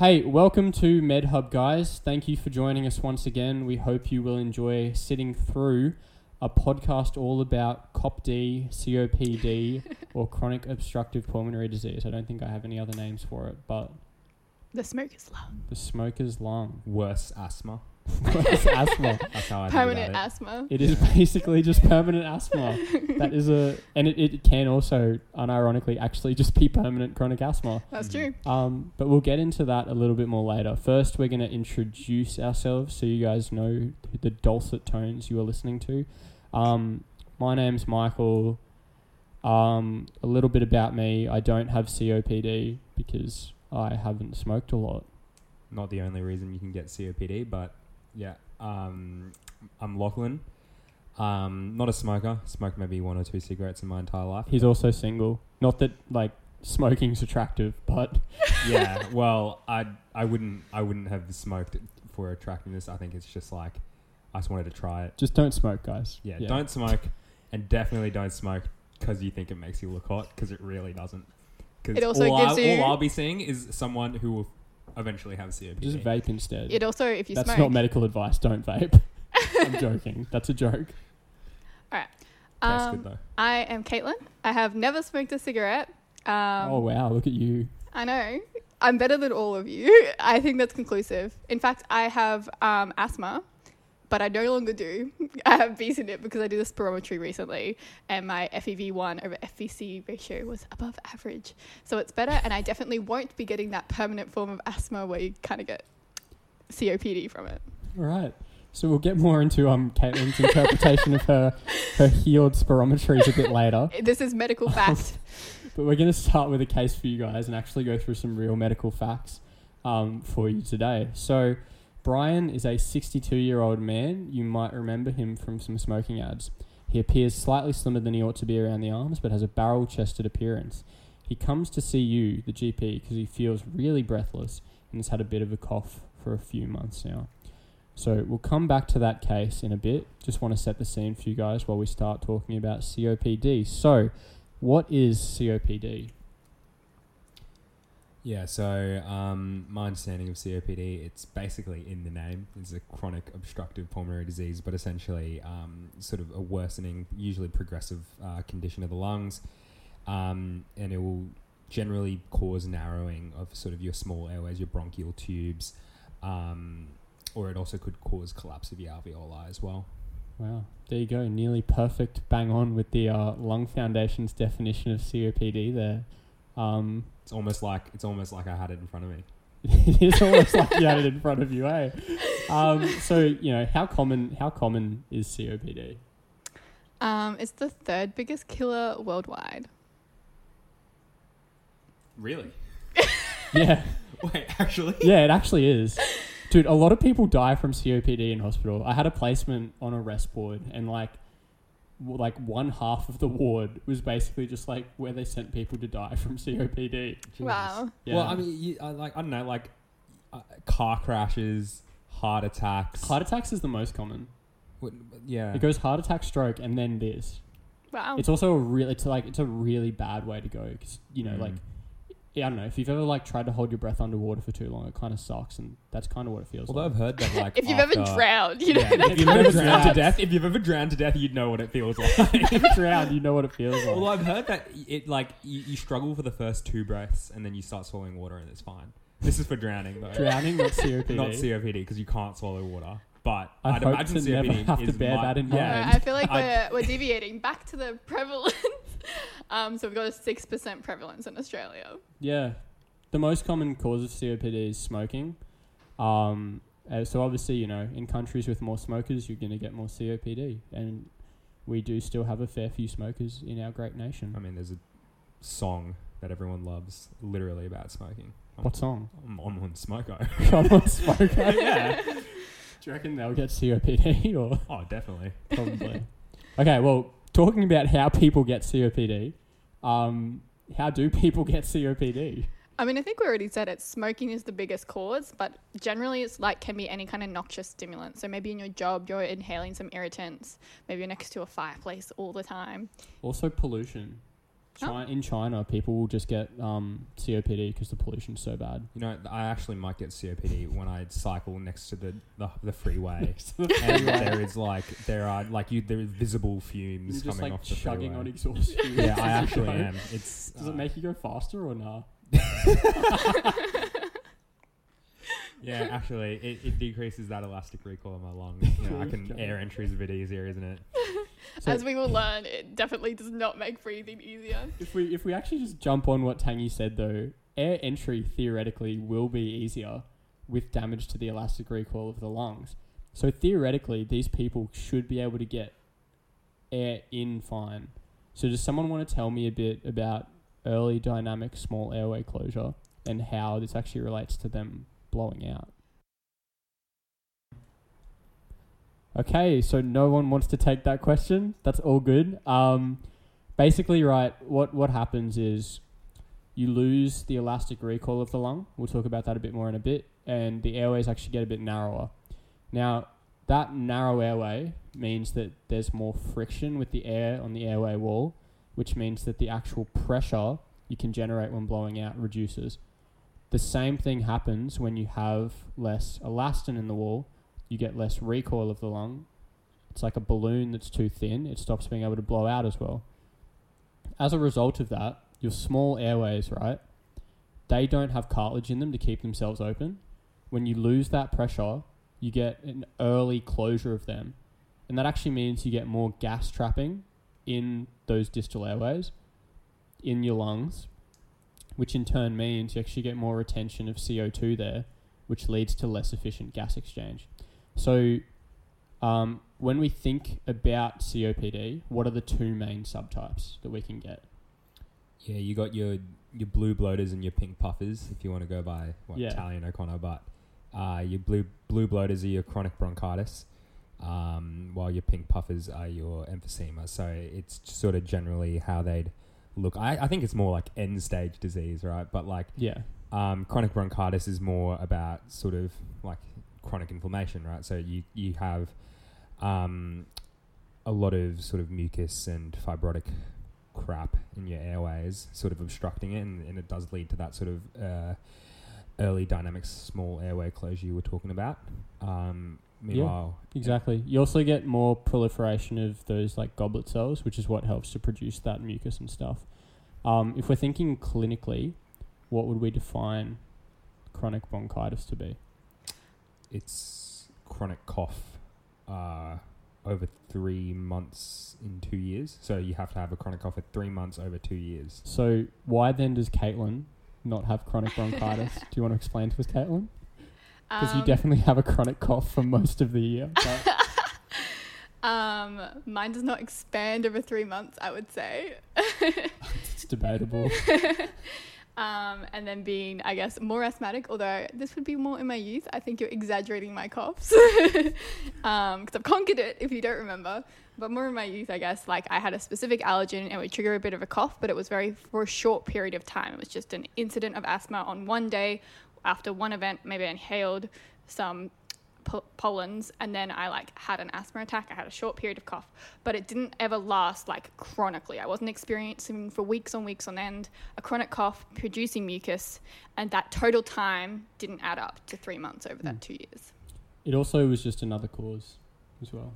Hey, welcome to MedHub, guys. Thank you for joining us once again. We hope you will enjoy sitting through a podcast all about COPD, COPD, or chronic obstructive pulmonary disease. I don't think I have any other names for it, but The smoker's lung. the smoker's lung. Worse asthma. It's asthma. That's how I Permanent think about asthma. It is basically just permanent asthma. That is a, and it, it can also, unironically, actually just be permanent chronic asthma. That's Mhm. true. Um, but we'll get into that a little bit more later. First, we're going to introduce ourselves so you guys know the dulcet tones you are listening to. Um, my name's Michael. Um, a little bit about me. I don't have COPD because I haven't smoked a lot. Not the only reason you can get COPD, but yeah. Um, I'm Lachlan. Um, not a smoker. Smoked maybe one or two cigarettes in my entire life. He's also single. Not that like smoking's attractive, but yeah. Well, I I wouldn't I wouldn't have smoked for attractiveness. I think it's just like I just wanted to try it. just don't smoke, guys. Yeah. Don't smoke, and definitely don't smoke because you think it makes you look hot because it really doesn't. 'Cause It also all gives I, you- all I'll be seeing is someone who will eventually have COPD. Just vape instead. It also, if you That's smoke, not medical advice. Don't vape. I'm joking. That's a joke. Tastes um, good though. I am Caitlin. I have never smoked a cigarette. Um, oh wow, look at you. I know. I'm better than all of you. I think that's conclusive. In fact, I have um, asthma, but I no longer do. I have beaten it because I did a spirometry recently, and my FEV1 over FVC ratio was above average. So it's better, and I definitely won't be getting that permanent form of asthma where you kind of get COPD from it. All right. So we'll get more into um Caitlin's interpretation of her her healed spirometries a bit later. This is medical fact. But we're going to start with a case for you guys and actually go through some real medical facts um, for you today. So, Brian is a 62 year old man. You might remember him from some smoking ads. He appears slightly slimmer than he ought to be around the arms, but has a barrel chested appearance. He comes to see you, the GP, because he feels really breathless and has had a bit of a cough for a few months now. So, we'll come back to that case in a bit. Just want to set the scene for you guys while we start talking about COPD. So, what is COPD? Yeah, so um, my understanding of COPD, it's basically in the name. It's a chronic obstructive pulmonary disease, but essentially um, sort of a worsening, usually progressive uh, condition of the lungs, um, and it will generally cause narrowing of sort of your small airways, your bronchial tubes, um, or it also could cause collapse of your alveoli as well. Wow, there you go. Nearly perfect, bang on with the uh, Lung Foundation's definition of COPD there. It's almost like it's almost like I had it in front of me. it is almost like you had it in front of you, eh? Um, so you know how common how common is COPD? Um, it's the third biggest killer worldwide. Really? Yeah, Wait, actually? yeah, it actually is, dude. A lot of people die from COPD in hospital. I had a placement on a rest board, and like, w- like one half of the ward was basically just like where they sent people to die from COPD. Wow. Yeah. Well, I mean, you, I, like I don't know, like uh, car crashes, heart attacks. heart attacks is the most common. What- yeah. It goes heart attack, stroke, and then this. Wow. It's also a really, it's like it's a really bad way to go because you know, Mm. like, yeah, I don't know if you've ever like tried to hold your breath underwater for too long, it kind of sucks, and that's kind of what it feels Although like. I've heard that, like, if you've ever after- drowned, you know Yeah, that's if you've kind ever of drowned to sucks. death, if you've ever drowned to death, you'd know what it feels like. if you drown, you know what it feels like. well, I've heard that it like you, you struggle for the first two breaths and then you start swallowing water and it's fine. This is for drowning though, Drowning, not COPD. not COPD because you can't swallow water. But I I'd hope imagine to COPD never have to is bear mu- that in mind. yeah, mind. I feel like I- we're, we're deviating back to the prevalence. Um, so we've got a 6% prevalence in Australia. Yeah, the most common cause of COPD is smoking. Um, uh, so obviously, you know, in countries with more smokers, you're going to get more COPD, and we do still have a fair few smokers in our great nation. I mean, there's a song that everyone loves, literally about smoking. I'm, What song? I'm, I'm on smoko. Come on, smoker. yeah. Do you reckon they'll get COPD or oh, definitely. probably? okay, well, talking about how people get COPD, um, how do people get COPD? I mean, I think we already said it. Smoking is the biggest cause, but generally it's like can be any kind of noxious stimulant. So maybe in your job you're inhaling some irritants. Maybe you're next to a fireplace all the time. Also, pollution. China, in China, people will just get um, COPD because the pollution's so bad. You know, I actually might get COPD when I cycle next to the the, the freeway, to the and there is like there are like you there is visible You're fumes just coming like off the chugging freeway. on exhaust fumes. yeah, I actually am. It's Does uh, it make you go faster or nah? Yeah, actually, it, it decreases that elastic recoil in my lungs. You know, I can Okay. air entry is a bit easier, isn't it? So As we will learn, it definitely does not make breathing easier. if we if we actually just jump on what Tangy said though, air entry theoretically will be easier with damage to the elastic recoil of the lungs. So theoretically, these people should be able to get air in fine. So does someone want to tell me a bit about early dynamic small airway closure and how this actually relates to them blowing out? Okay, so no one wants to take that question. That's all good. Um, basically, right, what, what happens is you lose the elastic recoil of the lung. We'll talk about that a bit more in a bit. And the airways actually get a bit narrower. Now, that narrow airway means that there's more friction with the air on the airway wall, which means that the actual pressure you can generate when blowing out reduces. The same thing happens when you have less elastin in the wall. You get less recoil of the lung. It's like a balloon that's too thin. It stops being able to blow out as well. As a result of that, your small airways, right? They don't have cartilage in them to keep themselves open. When you lose that pressure, you get an early closure of them. And that actually means you get more gas trapping in those distal airways in your lungs, which in turn means you actually get more retention of CO2 there, which leads to less efficient gas exchange. So, um, when we think about COPD, what are the two main subtypes that we can get? Yeah, you got your your blue bloaters and your pink puffers, if you want to go by what Yeah. Talley and O'Connor, but uh, your blue blue bloaters are your chronic bronchitis, um, while your pink puffers are your emphysema. So it's sort of generally how they'd look. I, I think it's more like end stage disease, right? But like Yeah. um, chronic bronchitis is more about sort of like chronic inflammation, right? So you you have um, a lot of sort of mucus and fibrotic crap in your airways, sort of obstructing it, and, and it does lead to that sort of uh, early dynamic small airway closure you were talking about. Um, meanwhile, Exactly. You also get more proliferation of those like goblet cells, which is what helps to produce that mucus and stuff. Um, if we're thinking clinically, what would we define chronic bronchitis to be? It's chronic cough uh, over three months in two years. So you have to have a chronic cough for three months over two years. So why then does Caitlin not have chronic bronchitis? Do you want to explain to us, Caitlin? Because you Um, definitely have a chronic cough for most of the year. Um, mine does not expand over three months, I would say. it's debatable. Um, and then being, I guess, more asthmatic, although this would be more in my youth. I think you're exaggerating my coughs because I've conquered it, if you don't remember. But more in my youth, I guess, like I had a specific allergen and it would trigger a bit of a cough, but it was very for a short period of time. It was just an incident of asthma on one day after one event, maybe I inhaled some po- pollens and then I like had an asthma attack. I had a short period of cough, but it didn't ever last like chronically. I wasn't experiencing for weeks on weeks on end a chronic cough producing mucus, and that total time didn't add up to three months over that Mm. two years. It also was just another cause as well.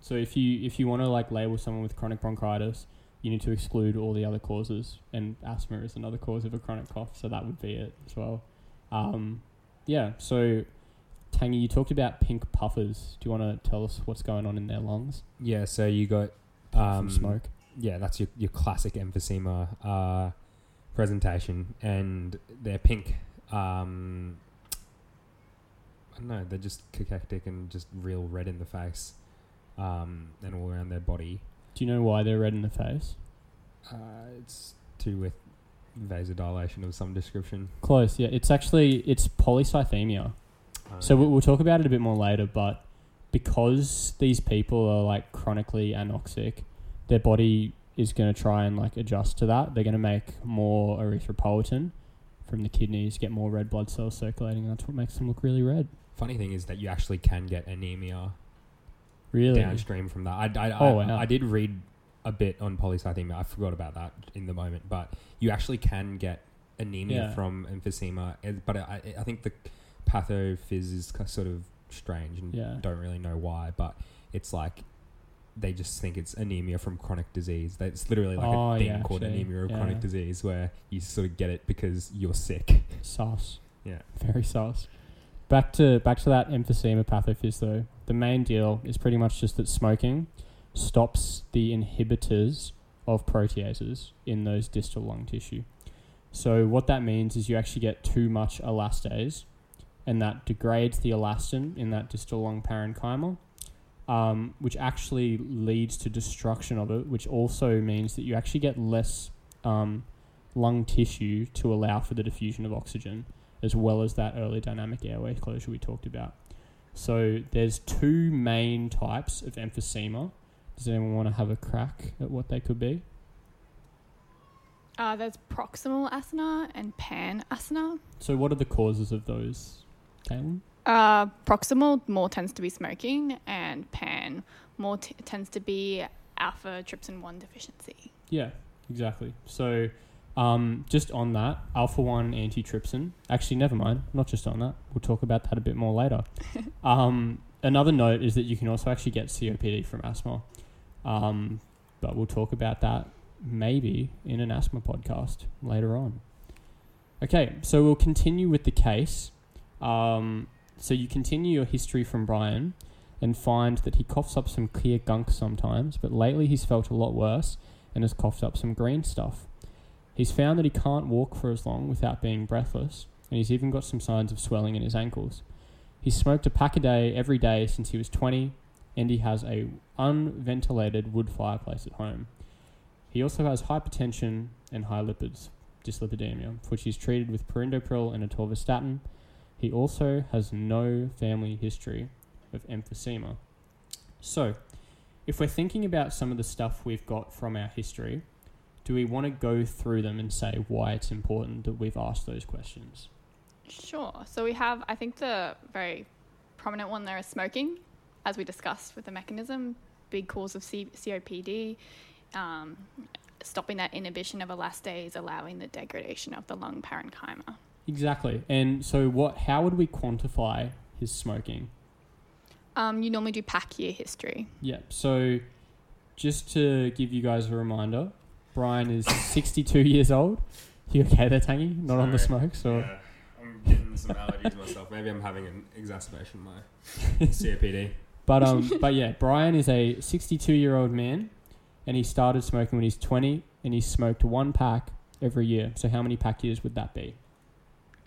So if you if you want to like label someone with chronic bronchitis, you need to exclude all the other causes, and asthma is another cause of a chronic cough. So that would be it as well. Um, yeah. So Tangy, you talked about pink puffers. Do you want to tell us what's going on in their lungs Yeah, so you got um, smoke? Yeah, that's your your classic emphysema uh, presentation, and they're pink. Um, I don't know, they're just cachectic and just real red in the face, um, and all around their body. Do you know why they're red in the face? Uh, it's to do with vasodilation of some description. Close. Yeah. It's actually it's polycythemia. So we'll, we'll talk about it a bit more later, but because these people are like chronically anoxic, their body is going to try and like adjust to that. They're going to make more erythropoietin from the kidneys, get more red blood cells circulating. That's what makes them look really red. funny thing is that you actually can get anemia Really? downstream from that. I, I, Oh, I, wow. I did read a bit on polycythemia. I forgot about that in the moment, but you actually can get anemia Yeah. from emphysema. eh, But I, I think the pathophys is sort of strange and Yeah. don't really know why. But it's like they just think it's anemia from chronic disease. It's literally like Oh, a thing yeah, called actually, anemia of yeah. chronic disease, where you sort of get it because you're sick. Sauce. Yeah. Very sauce. Back to back to that emphysema pathophys though. The main deal is pretty much just that smoking stops the inhibitors of proteases in those distal lung tissue. So what that means is you actually get too much elastase, and that degrades the elastin in that distal lung parenchyma, um, which actually leads to destruction of it, which also means that you actually get less um, lung tissue to allow for the diffusion of oxygen, as well as that early dynamic airway closure we talked about. So there's two main types of emphysema. Does anyone want to have a crack at what they could be? Uh, there's proximal acinar and panacinar. So what are the causes of those, Caitlin? Uh, proximal more tends to be smoking, and pan more t- tends to be alpha trypsin 1 deficiency. Yeah, exactly. So, um, just on that, alpha 1 antitrypsin. Actually, never mind. Not just on that. We'll talk about that a bit more later. um, another note is that you can also actually get COPD from asthma. Um, but we'll talk about that maybe in an asthma podcast later on. Okay, so we'll continue with the case. Um, so you continue your history from Brian and find that he coughs up some clear gunk sometimes, but lately he's felt a lot worse and has coughed up some green stuff. He's found that he can't walk for as long without being breathless, and he's even got some signs of swelling in his ankles. He's smoked a pack a day every day since he was 20, and he has a unventilated wood fireplace at home. He also has hypertension and high lipids, dyslipidemia, which he's treated with perindopril and atorvastatin. He also has no family history of emphysema. So, if we're thinking about some of the stuff we've got from our history, do we want to go through them and say why it's important that we've asked those questions? Sure. So we have, I think, the very prominent one there is smoking, as we discussed with the mechanism, big cause of C- COPD, um, stopping that inhibition of elastase, allowing the degradation of the lung parenchyma. Exactly. And so, what? How would we quantify his smoking? Um, you normally do pack year history. Yeah. So, just to give you guys a reminder, Brian is 62 years old. You okay there, Tangy? Not on the Sorry. smokes, or Yeah, I'm getting some allergies myself. Maybe I'm having an exacerbation of my COPD. But um, but yeah, Brian is a 62 year old man, and he started smoking when he's 20, and he smoked one pack every year. So how many pack years would that be?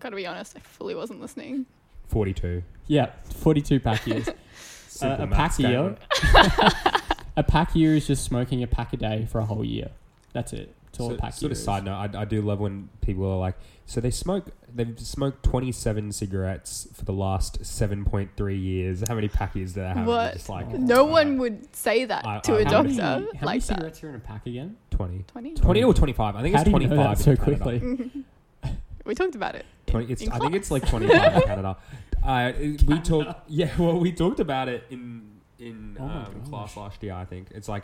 Gotta be honest, I fully wasn't listening. 42. Yeah, 42 pack years. Simple a pack year. A pack year is just smoking a pack a day for a whole year. That's it. It's all So, a pack sort year of is. side note, I, I do love when people are like, so they smoke, they've smoked 27 cigarettes for the last 7.3 years. How many pack years do they have? And What? you're Just like, Oh. No uh, one would say that I- to I- a How How doctor many, how many like that. cigarettes are in a pack again? 20. 20? 20 or 25. I think How it's do you know 25 that so quickly? We talked about it. 20, it's, in I think it's like 25 in Canada. Uh, we talked, yeah, well, we talked about it in in Oh my um, gosh. class last year. I think it's like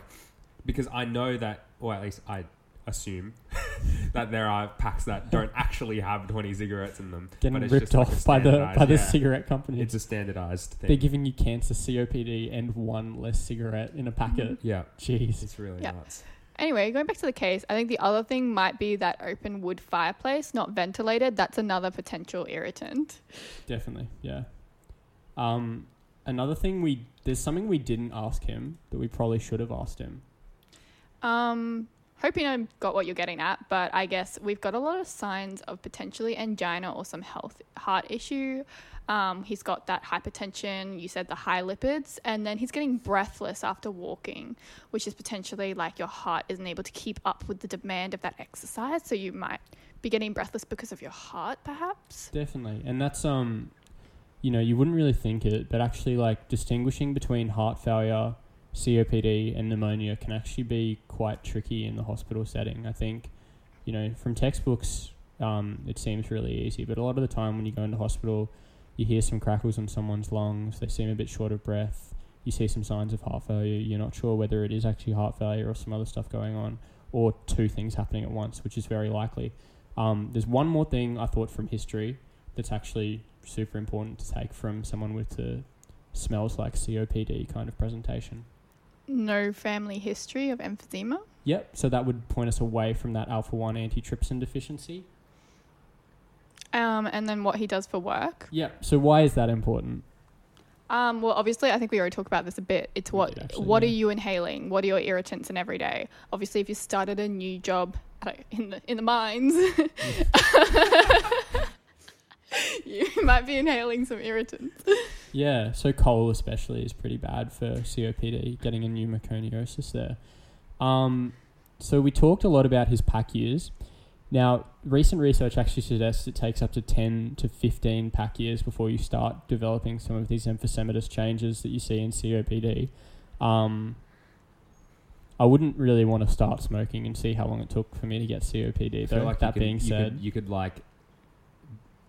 because I know that, or at least I assume that there are packs that don't actually have 20 cigarettes in them. Getting but it's ripped just like a off by the by the yeah, cigarette company. It's a standardized They're giving you cancer, COPD, and one less cigarette in a packet. yeah, Jeez. it's really Yeah. nuts. Anyway, going back to the case, I think the other thing might be that open wood fireplace, not ventilated. That's another potential irritant. Definitely, yeah. Um, another thing we there's something we didn't ask him that we probably should have asked him. Um, hoping I got what you're getting at, but I guess we've got a lot of signs of potentially angina or some health heart issue. Um, he's got that hypertension, you said the high lipids, and then he's getting breathless after walking, which is potentially like your heart isn't able to keep up with the demand of that exercise. So you might be getting breathless because of your heart, perhaps. Definitely, and that's um, you know, you wouldn't really think it, but actually, like distinguishing between heart failure, COPD, and pneumonia can actually be quite tricky in the hospital setting. I think, you know, from textbooks, um, it seems really easy, but a lot of the time when you go into hospital, you hear some crackles on someone's lungs. They seem a bit short of breath. you see some signs of heart failure, you're not sure whether it is actually heart failure or some other stuff going on, or two things happening at once, which is very likely. Um, there's one more thing I thought from history that's actually super important to take from someone with the smells like COPD kind of presentation. No family history of emphysema. Yep, so that would point us away from that alpha 1 antitrypsin deficiency. Um, and then what he does for work. Yep, so why is that important? Um, well, obviously, I think we already talked about this a bit. It's what actually, what yeah. are you inhaling? What are your irritants in every day? Obviously, if you started a new job in the in the mines, you might be inhaling some irritants. Yeah, so coal especially is pretty bad for COPD, getting a pneumoconiosis there. Um, so we talked a lot about his pack years. Now, recent research actually suggests it takes up to 10 to 15 pack years before you start developing some of these emphysematous changes that you see in COPD. Um, I wouldn't really want to start smoking and see how long it took for me to get COPD. I feel Though like that you could, being you said, could, you could like,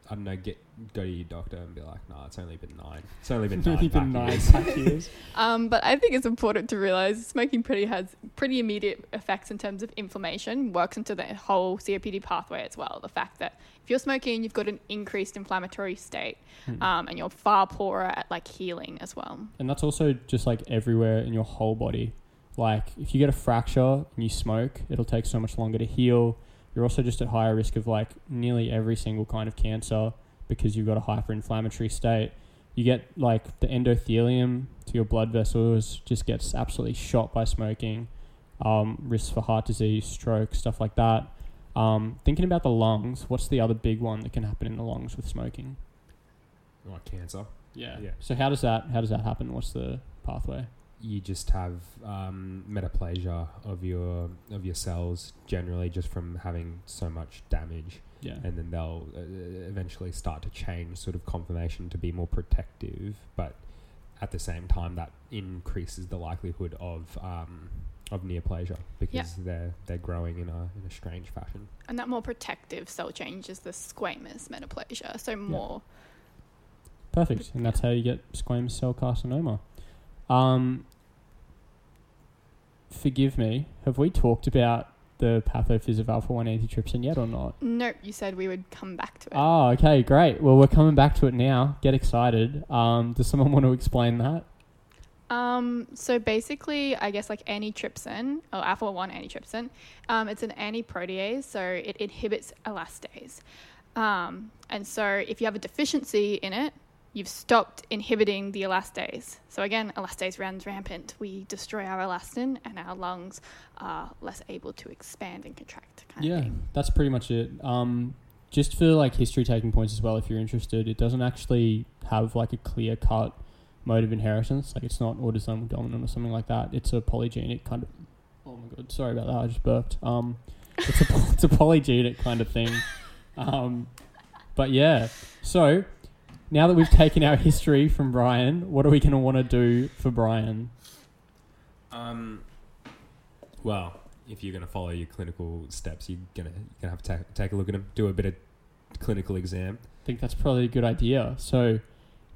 I don't know, get go to your doctor and be like, "Nah, it's only been nine. It's only been nine, Only been nine years." pack years. Um, but I think it's important to realize smoking pretty has pretty immediate effects in terms of inflammation, works into the whole COPD pathway as well. The fact that if you're smoking, you've got an increased inflammatory state, Hmm. um, and you're far poorer at like healing as well. And that's also just like everywhere in your whole body. Like if you get a fracture and you smoke, it'll take so much longer to heal. You're also just at higher risk of like nearly every single kind of cancer because you've got a hyperinflammatory state. You get like the endothelium to your blood vessels just gets absolutely shot by smoking. Um, risks for heart disease, stroke, stuff like that. Um, thinking about the lungs, what's the other big one that can happen in the lungs with smoking? Like cancer. Yeah. Yeah. So how does that how does that happen? What's the pathway? You just have um, metaplasia of your of your cells generally just from having so much damage, Yeah. and then they'll uh, eventually start to change sort of conformation to be more protective, but at the same time that increases the likelihood of um, of neoplasia because they're they're growing in a in a strange fashion. And that more protective cell change is the squamous metaplasia. So more. Perfect. And that's how you get squamous cell carcinoma. Um, forgive me, have we talked about the pathophys of alpha 1 antitrypsin yet or not? Nope, you said we would come back to it. Oh, okay, great. Well, we're coming back to it now. Get excited. Um, does someone want to explain that? Um, so basically, I guess like antitrypsin or alpha one antitrypsin, um, it's an antiprotease, so it inhibits elastase. Um, and so if you have a deficiency in it, you've stopped inhibiting the elastase. So again, elastase runs rampant. We destroy our elastin, and our lungs are less able to expand and contract. Kind Yeah, that's pretty much it. Um, just for like history taking points as well, if you're interested, it doesn't actually have like a clear cut mode of inheritance. Like it's not autosomal dominant or something like that. It's a polygenic kind of. Oh my god, sorry about that. I just burped. Um, it's a it's a polygenic kind of thing. Um, but yeah, so now that we've taken our history from Brian, what are we going to want to do for Brian? Um, well, if you're going to follow your clinical steps, you're going to you're gonna have to ta- take a look at him, do a bit of clinical exam. I think that's probably a good idea. So,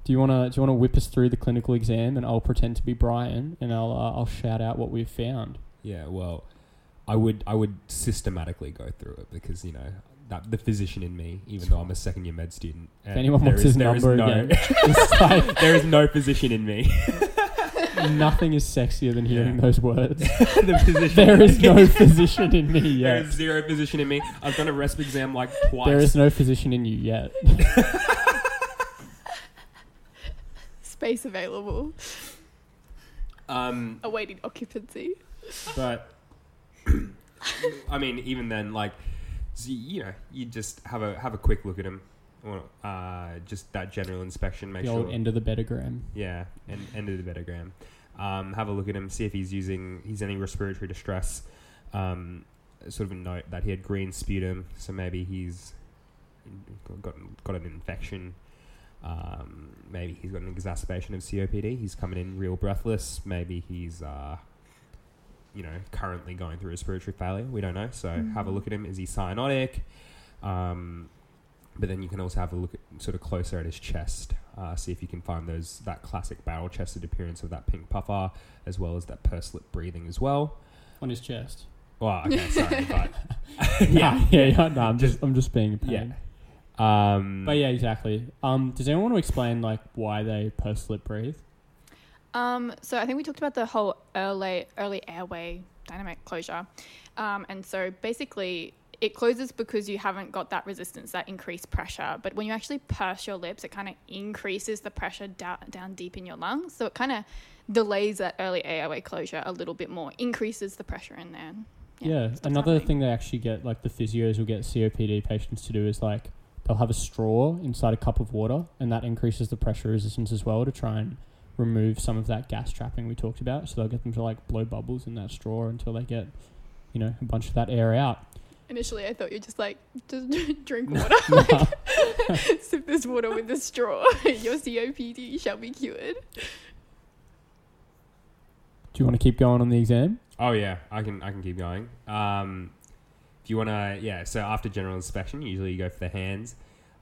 do you want to do you want to whip us through the clinical exam, and I'll pretend to be Brian, and I'll uh, I'll shout out what we've found. Yeah, well, I would I would systematically go through it because you know that the physician in me, even though I'm a second year med student, If anyone wants his there is number no, again, it's like there is no physician in me. nothing is sexier than hearing Yeah. those words. the physician. There is no physician in me yet. is zero physician in me. I've done a resp exam like twice. There is no physician in you yet. Space available, um, awaiting occupancy. But I mean, even then, like, so, you know, you just have a have a quick look at him, or uh, just that general inspection, make the sure. old end of the betagram. Yeah, and end of the betagram. Um, have a look at him, see if he's using he's any respiratory distress. Um, sort of a note that he had green sputum, so maybe he's got got an infection. Um, maybe he's got an exacerbation of COPD. He's coming in real breathless. Maybe he's uh, you know currently going through respiratory failure. We don't know. So have a look at him. Is he cyanotic? Um, but then you can also have a look at sort of closer at his chest. Uh, see if you can find those that classic barrel chested appearance of that pink puffer, as well as that pursed lip breathing as well. On his chest. Well, okay, sorry, but yeah, yeah, yeah. No, I'm just, I'm just being a Yeah. pain. um, But yeah, exactly. Um, does anyone want to explain like why they post lip breathe? Um, so I think we talked about the whole early early airway dynamic closure, um, and so basically it closes because you haven't got that resistance, that increased pressure. But when you actually purse your lips, it kind of increases the pressure down down deep in your lungs, so it kind of delays that early airway closure a little bit more, increases the pressure in there. Yeah. stops Another happening. thing they actually get, like the physios will get COPD patients to do is like they'll have a straw inside a cup of water, and that increases the pressure resistance as well to try and remove some of that gas trapping we talked about. So they'll get them to like blow bubbles in that straw until they get, you know, a bunch of that air out. Initially, I thought you just like just drink water, like sip this water with the straw. Your COPD shall be cured. Do you want to keep going on the exam? Oh yeah, I can I can keep going. Um, if you want to, yeah. So after general inspection, usually you go for the hands.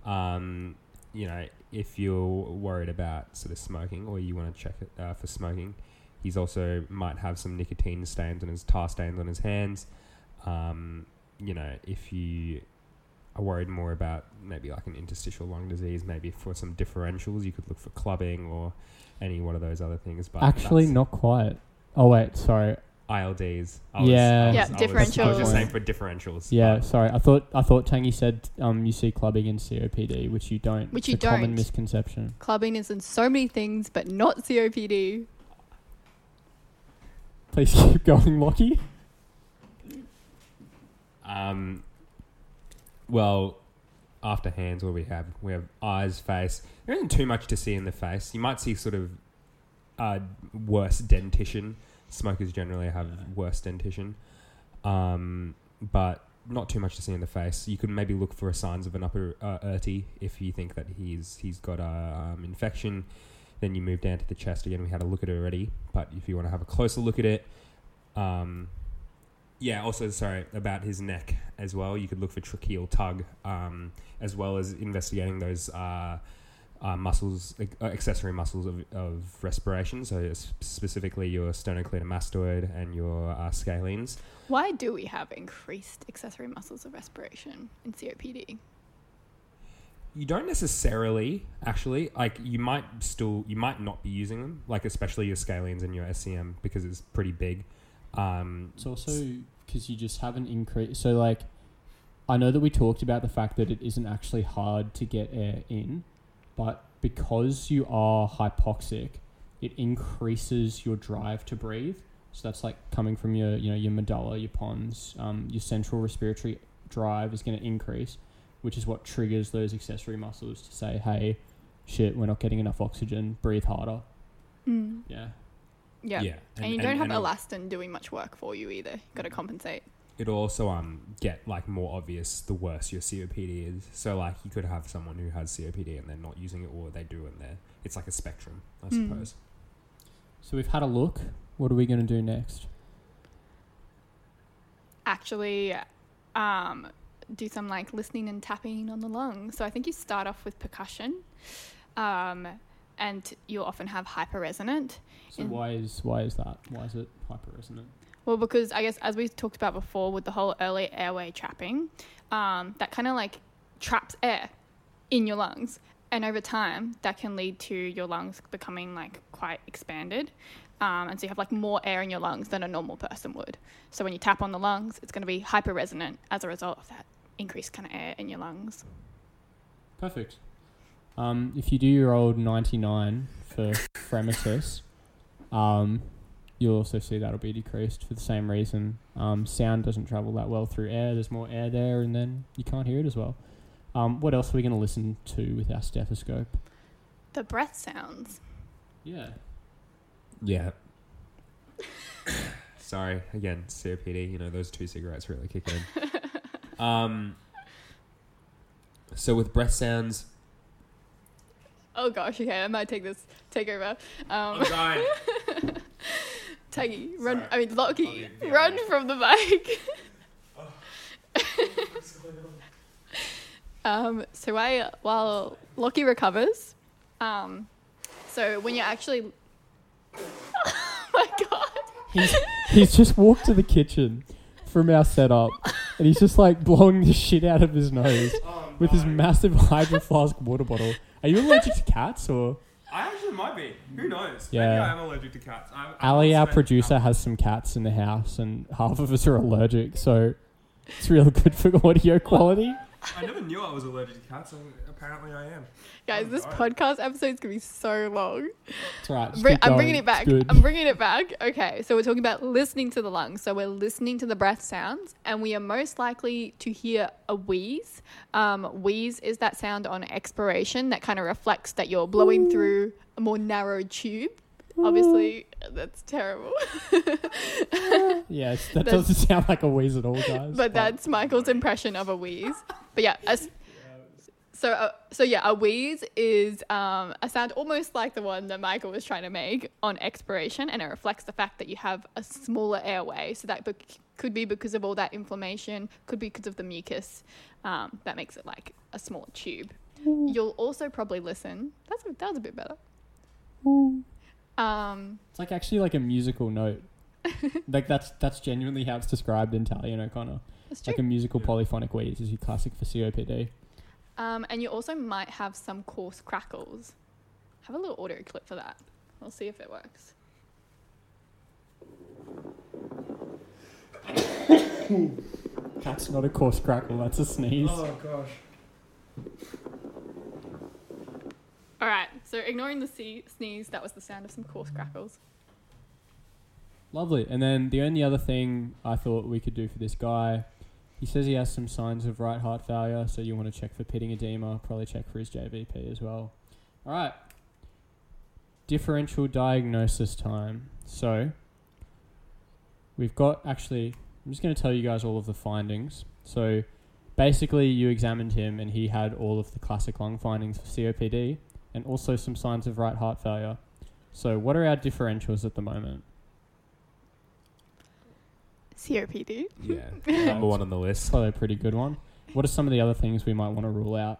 Um, you know, if you're worried about sort of smoking or you want to check it uh, for smoking, he's also might have some nicotine stains on his tar stains on his hands. Um, you know, if you are worried more about maybe like an interstitial lung disease, maybe for some differentials, you could look for clubbing or any one of those other things. But Actually, not quite. Oh wait, sorry. ILDs. Yeah. I was, Yeah, I was, I was, I was differentials. just saying for differentials. Yeah, but- sorry. I thought I thought Tangy said um, you see clubbing in COPD, which you don't. Which It's you a don't. misconception. Clubbing is in so many things, but not COPD. Please keep going, Lockie. Um, well, after hands, what do we have? We have eyes, face. There isn't too much to see in the face. You might see sort of uh, worse dentition. Smokers generally have worse dentition, um, but not too much to see in the face. You could maybe look for signs of an upper uh, if you think that he's he's got a um, infection. Then you move down to the chest again. We had a look at it already, but if you want to have a closer look at it, um, yeah, also sorry about his neck as well. You could look for tracheal tug, um, as well as investigating those uh, uh, muscles, uh, accessory muscles of, of respiration. So specifically your sternocleidomastoid and your uh, scalenes. Why do we have increased accessory muscles of respiration in COPD? You don't necessarily actually like you might still you might not be using them like especially your scalenes and your SCM because it's pretty big. Um, It's also because you just haven't increased. So, like, I know that we talked about the fact that it isn't actually hard to get air in, but because you are hypoxic, it increases your drive to breathe. So that's like coming from your, you know, your medulla, your pons, um, your central respiratory drive is going to increase, which is what triggers those accessory muscles to say, "Hey, shit, we're not getting enough oxygen. Breathe harder." Mm. Yeah. Yeah. yeah, And, you don't have and elastin doing much work for you either. You've Got to compensate. It'll also um get like more obvious the worse your COPD is. So like you could have someone who has COPD and they're not using it, or they do and they're it's like a spectrum, I Mm. suppose. So we've had a look. What are we going to do next? Actually, um, do some like listening and tapping on the lungs. So I think you start off with percussion, um, and you'll often have hyperresonant. So why is why is that? Why is it hyperresonant? Well, because I guess as we talked about before with the whole early airway trapping, um, that kind of like traps air in your lungs. And over time, that can lead to your lungs becoming like quite expanded. Um, and so you have like more air in your lungs than a normal person would. So when you tap on the lungs, it's going to be hyperresonant as a result of that increased kind of air in your lungs. Perfect. Um, if you do your old ninety nine for Fremitus, um, you'll also see that'll be decreased for the same reason. Um, sound doesn't travel that well through air. There's more air there, and then you can't hear it as well. Um, what else are we going to listen to with our stethoscope? The breath sounds. Yeah. Yeah. Sorry again, COPD. You know those two cigarettes really kick in. um. So with breath sounds, Oh gosh, okay, I might take this, take over. Um, I'm going. Taggy, run. Sorry. I mean, Lockie, I'll run other. from the mic. um, so I, while Lockie recovers, Um, so when you're actually, oh my god, He's, he's just walked to the kitchen from our setup and he's just like blowing the shit out of his nose with his massive hydro flask water bottle. Are you allergic to cats or? Actually might be. Who mm. knows? Yeah. Maybe I am allergic to cats. I, I Ali, our producer, has some cats in the house and half of us are allergic, so it's real good for audio quality. I never knew I was allergic to cats, and apparently I am. guys, Oh, this God. podcast is gonna be so long. It's right. just Bri- keep I'm going. bringing it back. I'm bringing it back. Okay, so we're talking about listening to the lungs. So we're listening to the breath sounds, and we are most likely to hear a wheeze. Um, wheeze is that sound on expiration that kind of reflects that you're blowing through a more narrow tube. Obviously, that's terrible. yes, that That's- doesn't sound like a wheeze at all, guys. but that's Michael's impression of a wheeze. But yeah, as, so uh, so yeah, a wheeze is um, a sound almost like the one that Michael was trying to make on expiration, and it reflects the fact that you have a smaller airway. So that bec- could be because of all that inflammation, could be because of the mucus um, that makes it like a smaller tube. You'll also probably listen. That's a, that was a bit better. Um, It's like actually like a musical note. like that's that's genuinely how it's described in Talley and O'Connor. that's true. Like a musical polyphonic wheeze is your classic for COPD. Um, and you also might have some coarse crackles. Have a little audio clip for that. We'll see if it works. That's not a coarse crackle, that's a sneeze. Oh gosh. All right, so ignoring the sneeze, that was the sound of some coarse crackles. Lovely. And then the only other thing I thought we could do for this guy, he says he has some signs of right heart failure, so you want to check for pitting edema, probably check for his JVP as well. All right. Differential diagnosis time. So, we've got actually, I'm just going to tell you guys all of the findings. So, basically, you examined him and he had all of the classic lung findings for COPD and also some signs of right heart failure. So, what are our differentials at the moment? COPD. Yeah, Yeah, number one on the It's list. probably a pretty good one. What are some of the other things we might want to rule out?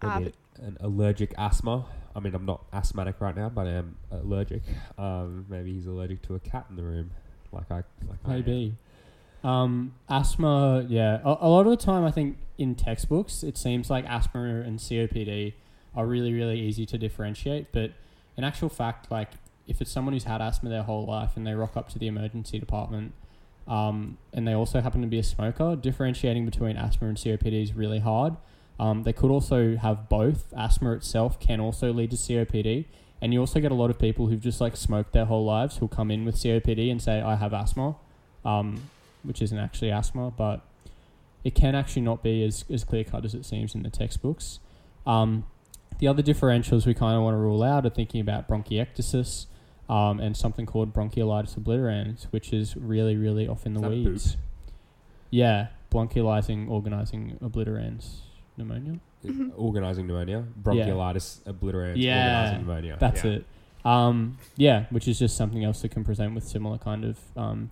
Uh, Maybe an allergic asthma. I mean, I'm not asthmatic right now, but I am allergic. Um, maybe he's allergic to a cat in the room, like I. Like I am. Maybe. Um, asthma, yeah. A, a lot of the time, I think in textbooks, it seems like asthma and COPD are really, really easy to differentiate. But in actual fact, like if it's someone who's had asthma their whole life and they rock up to the emergency department, um, and they also happen to be a smoker, differentiating between asthma and COPD is really hard. Um, they could also have both. Asthma itself can also lead to COPD, and you also get a lot of people who've just like smoked their whole lives who'll come in with COPD and say, "I have asthma," um, which isn't actually asthma, but it can actually not be as, as clear cut as it seems in the textbooks. Um, the other differentials we kind of want to rule out are thinking about bronchiectasis um, and something called bronchiolitis obliterans, which is really, really off in the Is that weeds. Yeah, bronchiolizing, organizing obliterans pneumonia. Organizing pneumonia, bronchiolitis, obliterans, Yeah, organizing pneumonia. That's yeah. it. Um, yeah, which is just something else that can present with similar kind of um,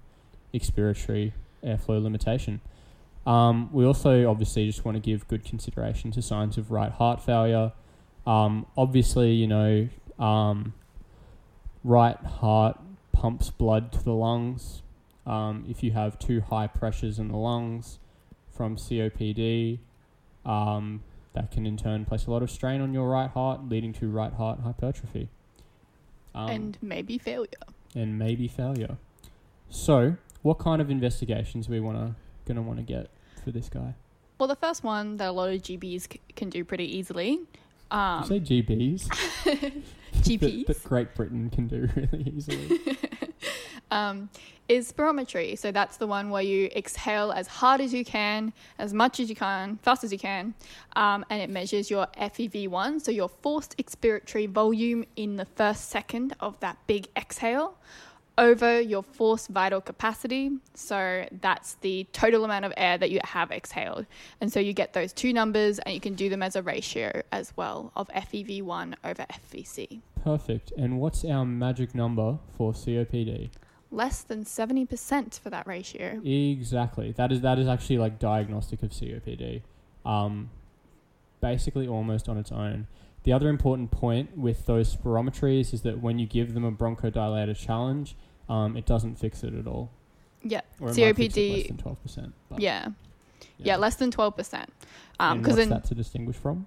expiratory airflow limitation. Um, we also obviously just want to give good consideration to signs of right heart failure. Um, obviously, you know, um, right heart pumps blood to the lungs. Um, if you have too high pressures in the lungs from COPD, um, that can in turn place a lot of strain on your right heart, leading to right heart hypertrophy. Um, and maybe failure. and maybe failure. So, what kind of investigations we wanna gonna want to get for this guy? Well, the first one that a lot of GBs c- can do pretty easily. Um, say GBs? GPs. that, that Great Britain can do really easily. um, is spirometry. So that's the one where you exhale as hard as you can, as much as you can, fast as you can, um, and it measures your FEV1, so your forced expiratory volume in the first second of that big exhale, over your forced vital capacity. So that's the total amount of air that you have exhaled. And so you get those two numbers, and you can do them as a ratio as well of FEV1 over FVC. Perfect. And what's our magic number for COPD? Less than 70% for that ratio. Exactly. That is that is actually like diagnostic of COPD. Um, basically almost on its own. The other important point with those spirometries is that when you give them a bronchodilator challenge, um, it doesn't fix it at all. Yeah. Or it might fix it COPD less than twelve percent. Yeah. Yeah, less than 12%. Um, and because what's then that to distinguish from?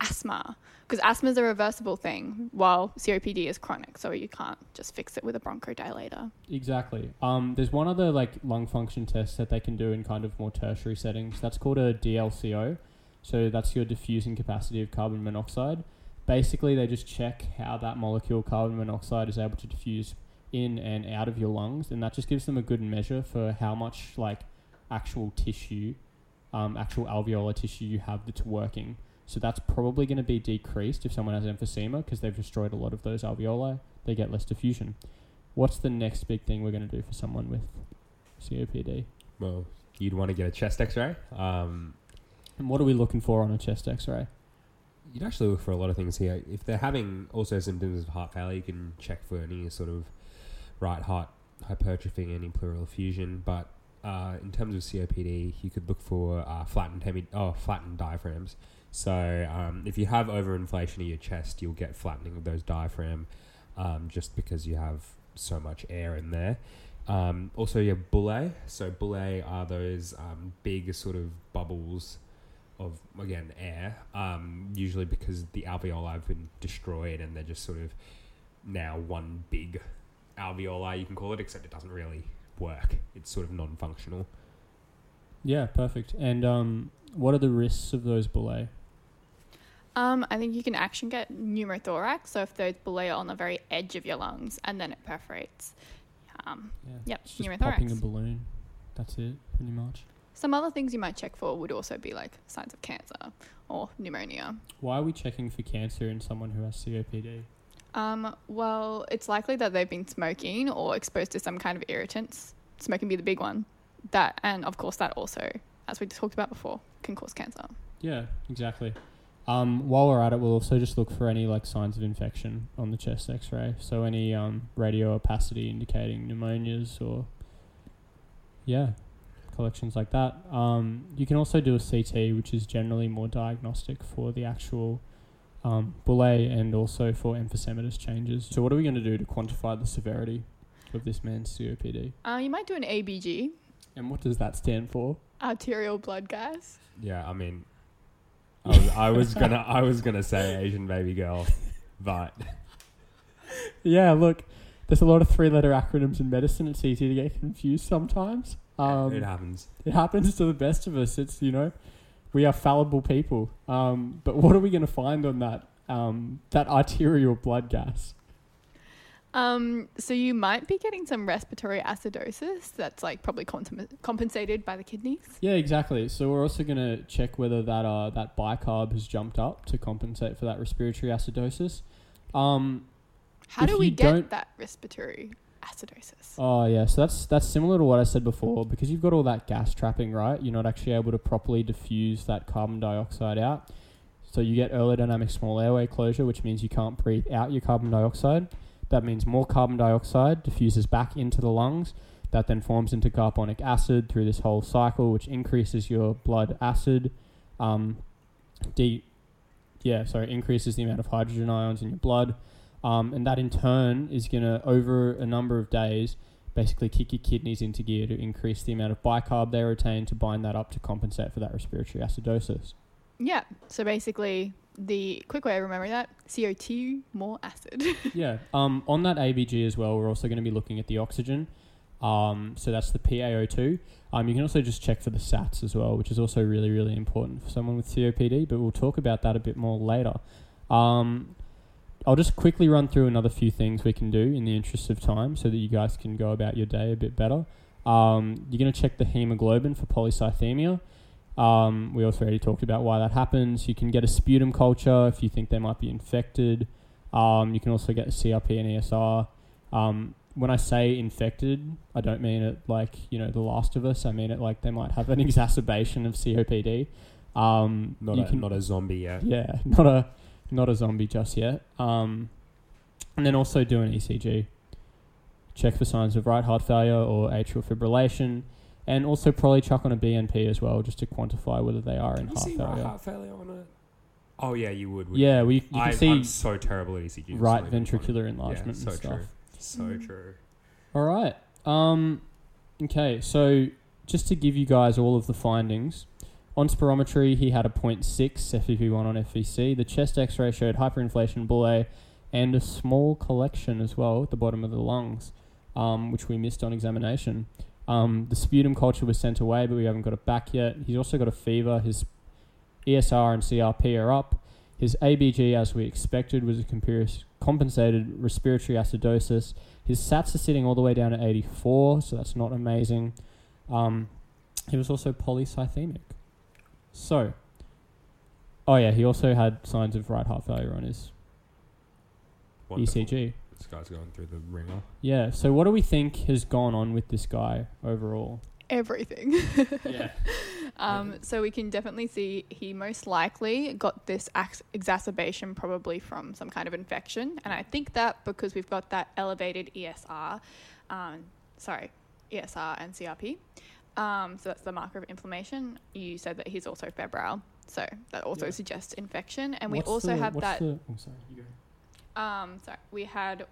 asthma, because asthma is a reversible thing, while COPD is chronic, so you can't just fix it with a bronchodilator. Exactly. Um, there's one other like lung function test that they can do in kind of more tertiary settings. That's called a DLCO. So that's your diffusing capacity of carbon monoxide. Basically, they just check how that molecule carbon monoxide is able to diffuse in and out of your lungs, and that just gives them a good measure for how much like actual tissue, um, actual alveolar tissue you have that's working. So that's probably going to be decreased if someone has emphysema because they've destroyed a lot of those alveoli. They get less diffusion. What's the next big thing we're going to do for someone with COPD? Well, you'd want to get a chest X-ray. Um, And what are we looking for on a chest X-ray? you'd actually look for a lot of things here. If they're having also symptoms of heart failure, you can check for any sort of right heart hypertrophy, and any pleural effusion. But uh, in terms of COPD, you could look for uh, flattened hemi- oh, flattened diaphragms. So um, if you have overinflation of your chest, you'll get flattening of those diaphragm, um, just because you have so much air in there. Um, also, your bullae. So bullae are those um, big sort of bubbles of again air. Um, usually because the alveoli have been destroyed and they're just sort of now one big alveoli. You can call it, except it doesn't really work. It's sort of non-functional. Yeah, perfect. And um, what are the risks of those bullae? Um, I think you can actually get pneumothorax, so if those bullae are on the very edge of your lungs and then it perforates. Um, Yeah, Yep, it's just pneumothorax. popping a balloon. That's it, pretty much. some other things you might check for would also be like signs of cancer or pneumonia. Why are we checking for cancer in someone who has COPD? Um, well, it's likely that they've been smoking or exposed to some kind of irritants. Smoking be the big one. That and of course that also, as we talked about before, can cause cancer. Yeah, exactly. Um, while we're at it, we'll also just look for any like signs of infection on the chest X-ray. So any um, radio opacity indicating pneumonias or yeah, collections like that. Um, you can also do a CT, which is generally more diagnostic for the actual um, bullae and also for emphysematous changes. So what are we going to do to quantify the severity of this man's COPD? Uh, you might do an ABG, And what does that stand for? arterial blood gas. Yeah, I mean, I was, I was gonna I was gonna say Asian baby girl, but Yeah, look, there's a lot of three letter acronyms in medicine. It's easy to get confused sometimes. Um, it happens. it happens to the best of us. It's, you know, we are fallible people. Um, but what are we going to find on that, um, that arterial blood gas? Um, so you might be getting some respiratory acidosis that's like probably compensated by the kidneys. Yeah, exactly. So we're also going to check whether that, uh, that bicarb has jumped up to compensate for that respiratory acidosis. Um, How do we get that respiratory acidosis? Oh yeah, so that's that's similar to what I said before. Because you've got all that gas trapping, right? You're not actually able to properly diffuse that carbon dioxide out. So you get aerodynamic small airway closure, which means you can't breathe out your carbon dioxide. That means more carbon dioxide diffuses back into the lungs. That then forms into carbonic acid through this whole cycle, which increases your blood acid. Um, de- yeah, sorry, increases the amount of hydrogen ions in your blood. Um, and that in turn is going to, over a number of days, basically kick your kidneys into gear to increase the amount of bicarb they retain to bind that up to compensate for that respiratory acidosis. Yeah. So basically, the quick way of remembering that CO2 more acid. yeah. Um, on that ABG as well, we're also going to be looking at the oxygen. Um, so that's the PaO2. Um, you can also just check for the SATs as well, which is also really, really important for someone with COPD, but we'll talk about that a bit more later. Um, I'll just quickly run through another few things we can do in the interest of time so that you guys can go about your day a bit better. Um, you're going to check the hemoglobin for polycythemia. Um, we also already talked about why that happens. You can get a sputum culture if you think they might be infected. Um, you can also get a CRP and ESR. Um, when I say infected, I don't mean it like you know the Last of Us. I mean it like they might have an exacerbation of COPD. Um, Not a can- not a zombie yet. yeah, not a not a zombie just yet. Um, and then also do an ECG. Check for signs of right heart failure or atrial fibrillation, and also probably chuck on a BNP as well, just to quantify whether they are in You heart see failure. right heart failure on Oh yeah, you would. wouldn't Yeah, you? we you can I, see I'm so terrible at ECG. right not even funny. ventricular enlargement Yeah, so and stuff. true. So Mm. true. All right. Um, okay, so just to give you guys all of the findings, on spirometry he had a 0.6 FEV1 on FVC. The chest X-ray showed hyperinflation, bullae, and a small collection as well at the bottom of the lungs, um, which we missed on examination. Um, the sputum culture was sent away, but we haven't got it back yet. He's also got a fever. His ESR and CRP are up. His ABG, as we expected, was a compensated respiratory acidosis. His SATs are sitting all the way down at 84, so that's not amazing. Um, he was also polycythemic. So, oh yeah, he also had signs of right heart failure on his Wonderful. ECG. This guy's going through the ringer. Yeah, so what do we think has gone on with this guy overall? Everything. Yeah. Um, so we can definitely see he most likely got this ex- exacerbation probably from some kind of infection, and I think that because we've got that elevated ESR, um, sorry, ESR and CRP, um, so that's the marker of inflammation. You said that he's also febrile, so that also Yeah. suggests infection, and we also the- have what's that. the- oh, sorry, you go. Um, sorry, we had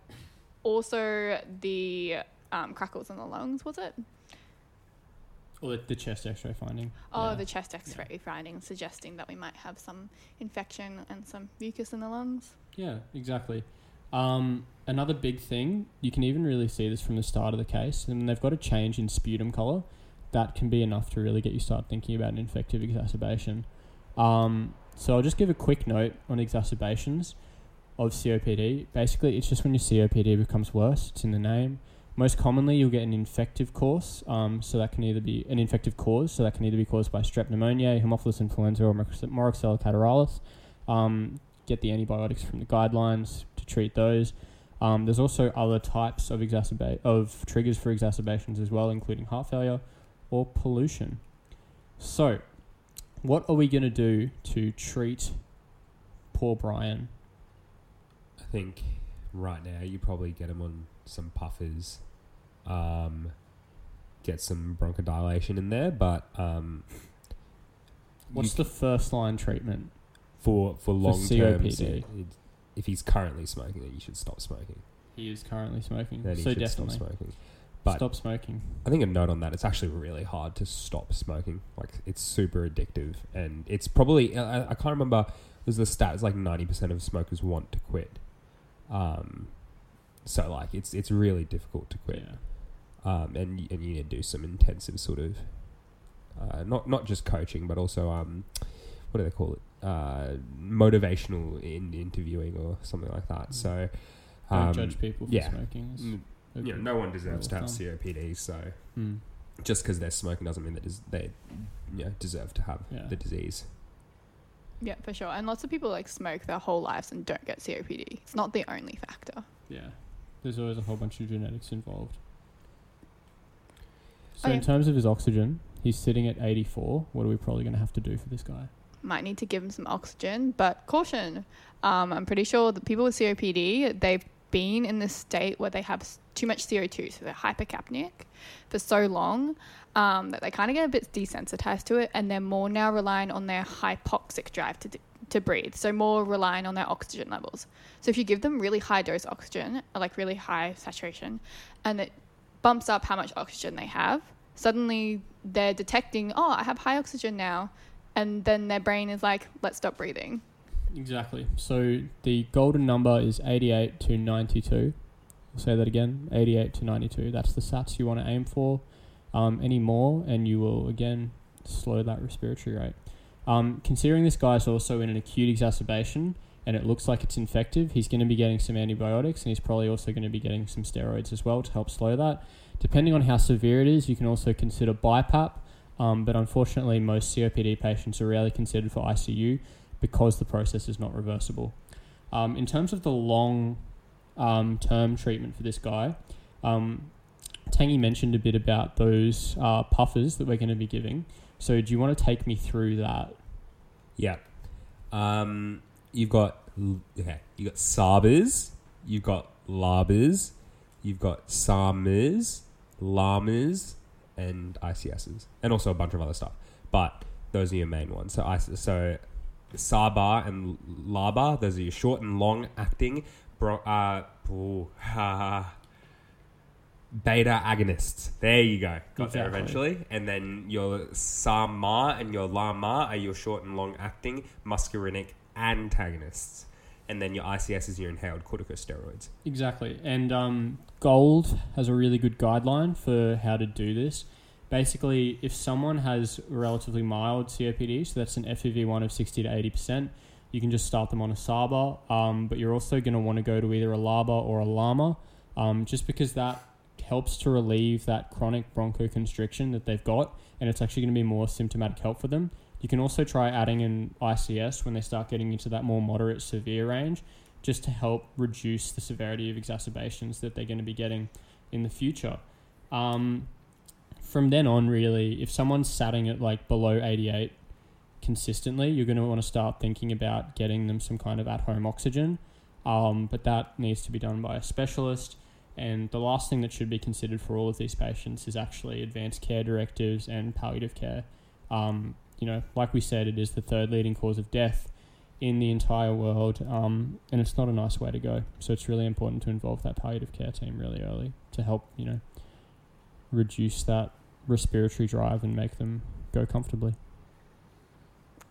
also the um, crackles in the lungs. Was it? Or the, the chest X-ray finding. Oh, Yeah. the chest X-ray finding suggesting that we might have some infection and some mucus in the lungs. Yeah, exactly. Um, another big thing, you can even really see this from the start of the case, and they've got a change in sputum color. That can be enough to really get you start thinking about an infective exacerbation. Um, so I'll just give a quick note on exacerbations of COPD. Basically, it's just when your COPD becomes worse. It's in the name. Most commonly, you'll get an infective course. Um, so that can either be an infective cause. So that can either be caused by strep pneumonia, Haemophilus influenza, or Moraxella catarrhalis. Um, get the antibiotics from the guidelines to treat those. Um, there's also other types of exacerbate of triggers for exacerbations as well, including heart failure or pollution. So, what are we going to do to treat poor Brian? I think right now you probably get him on some puffers, um, get some bronchodilation in there, but um, What's the first line treatment? for for long term? COPD. If he's currently smoking, then you should stop smoking. He is currently smoking, Then he so definitely stop smoking. But- stop smoking. I think a note on that. It's actually really hard to stop smoking. Like it's super addictive, and it's probably I, I can't remember. There's the stat. It's like ninety percent of smokers want to quit. Um, so like it's it's really difficult to quit. Yeah. Um, and and you need to do some intensive sort of, uh, not not just coaching, but also um, what do they call it? Uh, motivational in interviewing or something like that. So. Don't Um, judge people for yeah. smoking. Is mm, you know, no one deserves to have thumb. COPD. So Mm. just because they're smoking doesn't mean that des- they you know, deserve to have Yeah. the disease. Yeah, for sure. And lots of people like smoke their whole lives and don't get COPD. It's not the only factor. Yeah. There's always a whole bunch of genetics involved. So Oh, in terms of his oxygen, he's sitting at 84. What are we probably going to have to do for this guy? Might need to give him some oxygen, but caution. Um, I'm pretty sure that people with COPD, they've been in this state where they have too much CO2, so they're hypercapnic for so long um, that they kind of get a bit desensitized to it, and they're more now relying on their hypoxic drive to, to breathe. So more relying on their oxygen levels. So if you give them really high dose oxygen, like really high saturation, and it bumps up how much oxygen they have, suddenly they're detecting, oh, I have high oxygen now, and then their brain is like, let's stop breathing. Exactly. So the golden number is 88 to 92. I'll say that again 88 to 92. That's the SATs you want to aim for. Um, any more, and you will again slow that respiratory rate. Um, considering this guy's also in an acute exacerbation and it looks like it's infective, he's going to be getting some antibiotics and he's probably also going to be getting some steroids as well to help slow that. Depending on how severe it is, you can also consider BiPAP, um, but unfortunately, most COPD patients are rarely considered for ICU because the process is not reversible. Um, in terms of the long um, term treatment for this guy, um, Tangy mentioned a bit about those uh, puffers that we're going to be giving. So, do you want to take me through that? Yeah. Um, you've got okay. You've got SABAs, you've got LABAs, you've got SAMAs, LAMAs, and ICSs, and also a bunch of other stuff. But those are your main ones. So so SABA and LABA. Those are your short and long acting bro- uh, ooh, beta agonists. There you go. Got there eventually. And then your SAMA and your LAMA are your short and long acting muscarinic antagonists. And then your ICS is your inhaled corticosteroids. Exactly. And um, Gold has a really good guideline for how to do this. Basically, if someone has relatively mild COPD, so that's an FEV1 of 60 to 80%, you can just start them on a SABA. Um, but you're also going to want to go to either a LABA or a LAMA, um, just because that helps to relieve that chronic bronchoconstriction that they've got, and it's actually going to be more symptomatic help for them. You can also try adding an ICS when they start getting into that more moderate severe range, just to help reduce the severity of exacerbations that they're going to be getting in the future. Um, from then on, really, if someone's satting at like below 88 consistently, you're going to want to start thinking about getting them some kind of at home oxygen. Um, but that needs to be done by a specialist. And the last thing that should be considered for all of these patients is actually advanced care directives and palliative care. Um, you know, like we said, it is the third leading cause of death in the entire world, um, and it's not a nice way to go. So it's really important to involve that palliative care team really early to help, you know, reduce that respiratory drive and make them go comfortably.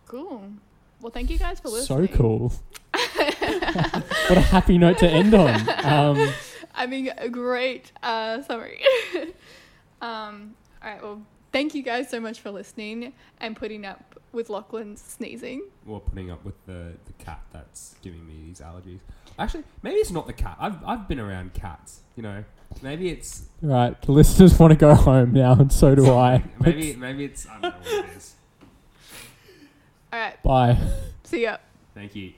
Cool. Well, thank you guys for listening. So cool. what a happy note to end on. Um, I mean, a great uh, summary. um, all right. Well, thank you guys so much for listening and putting up with Lachlan's sneezing. Or putting up with the, the cat that's giving me these allergies. Actually, maybe it's not the cat. I've, I've been around cats, you know. Maybe it's right, the listeners want to go home now, and so do I. maybe maybe it's I don't know what it is. All right. Bye. See ya. Thank you.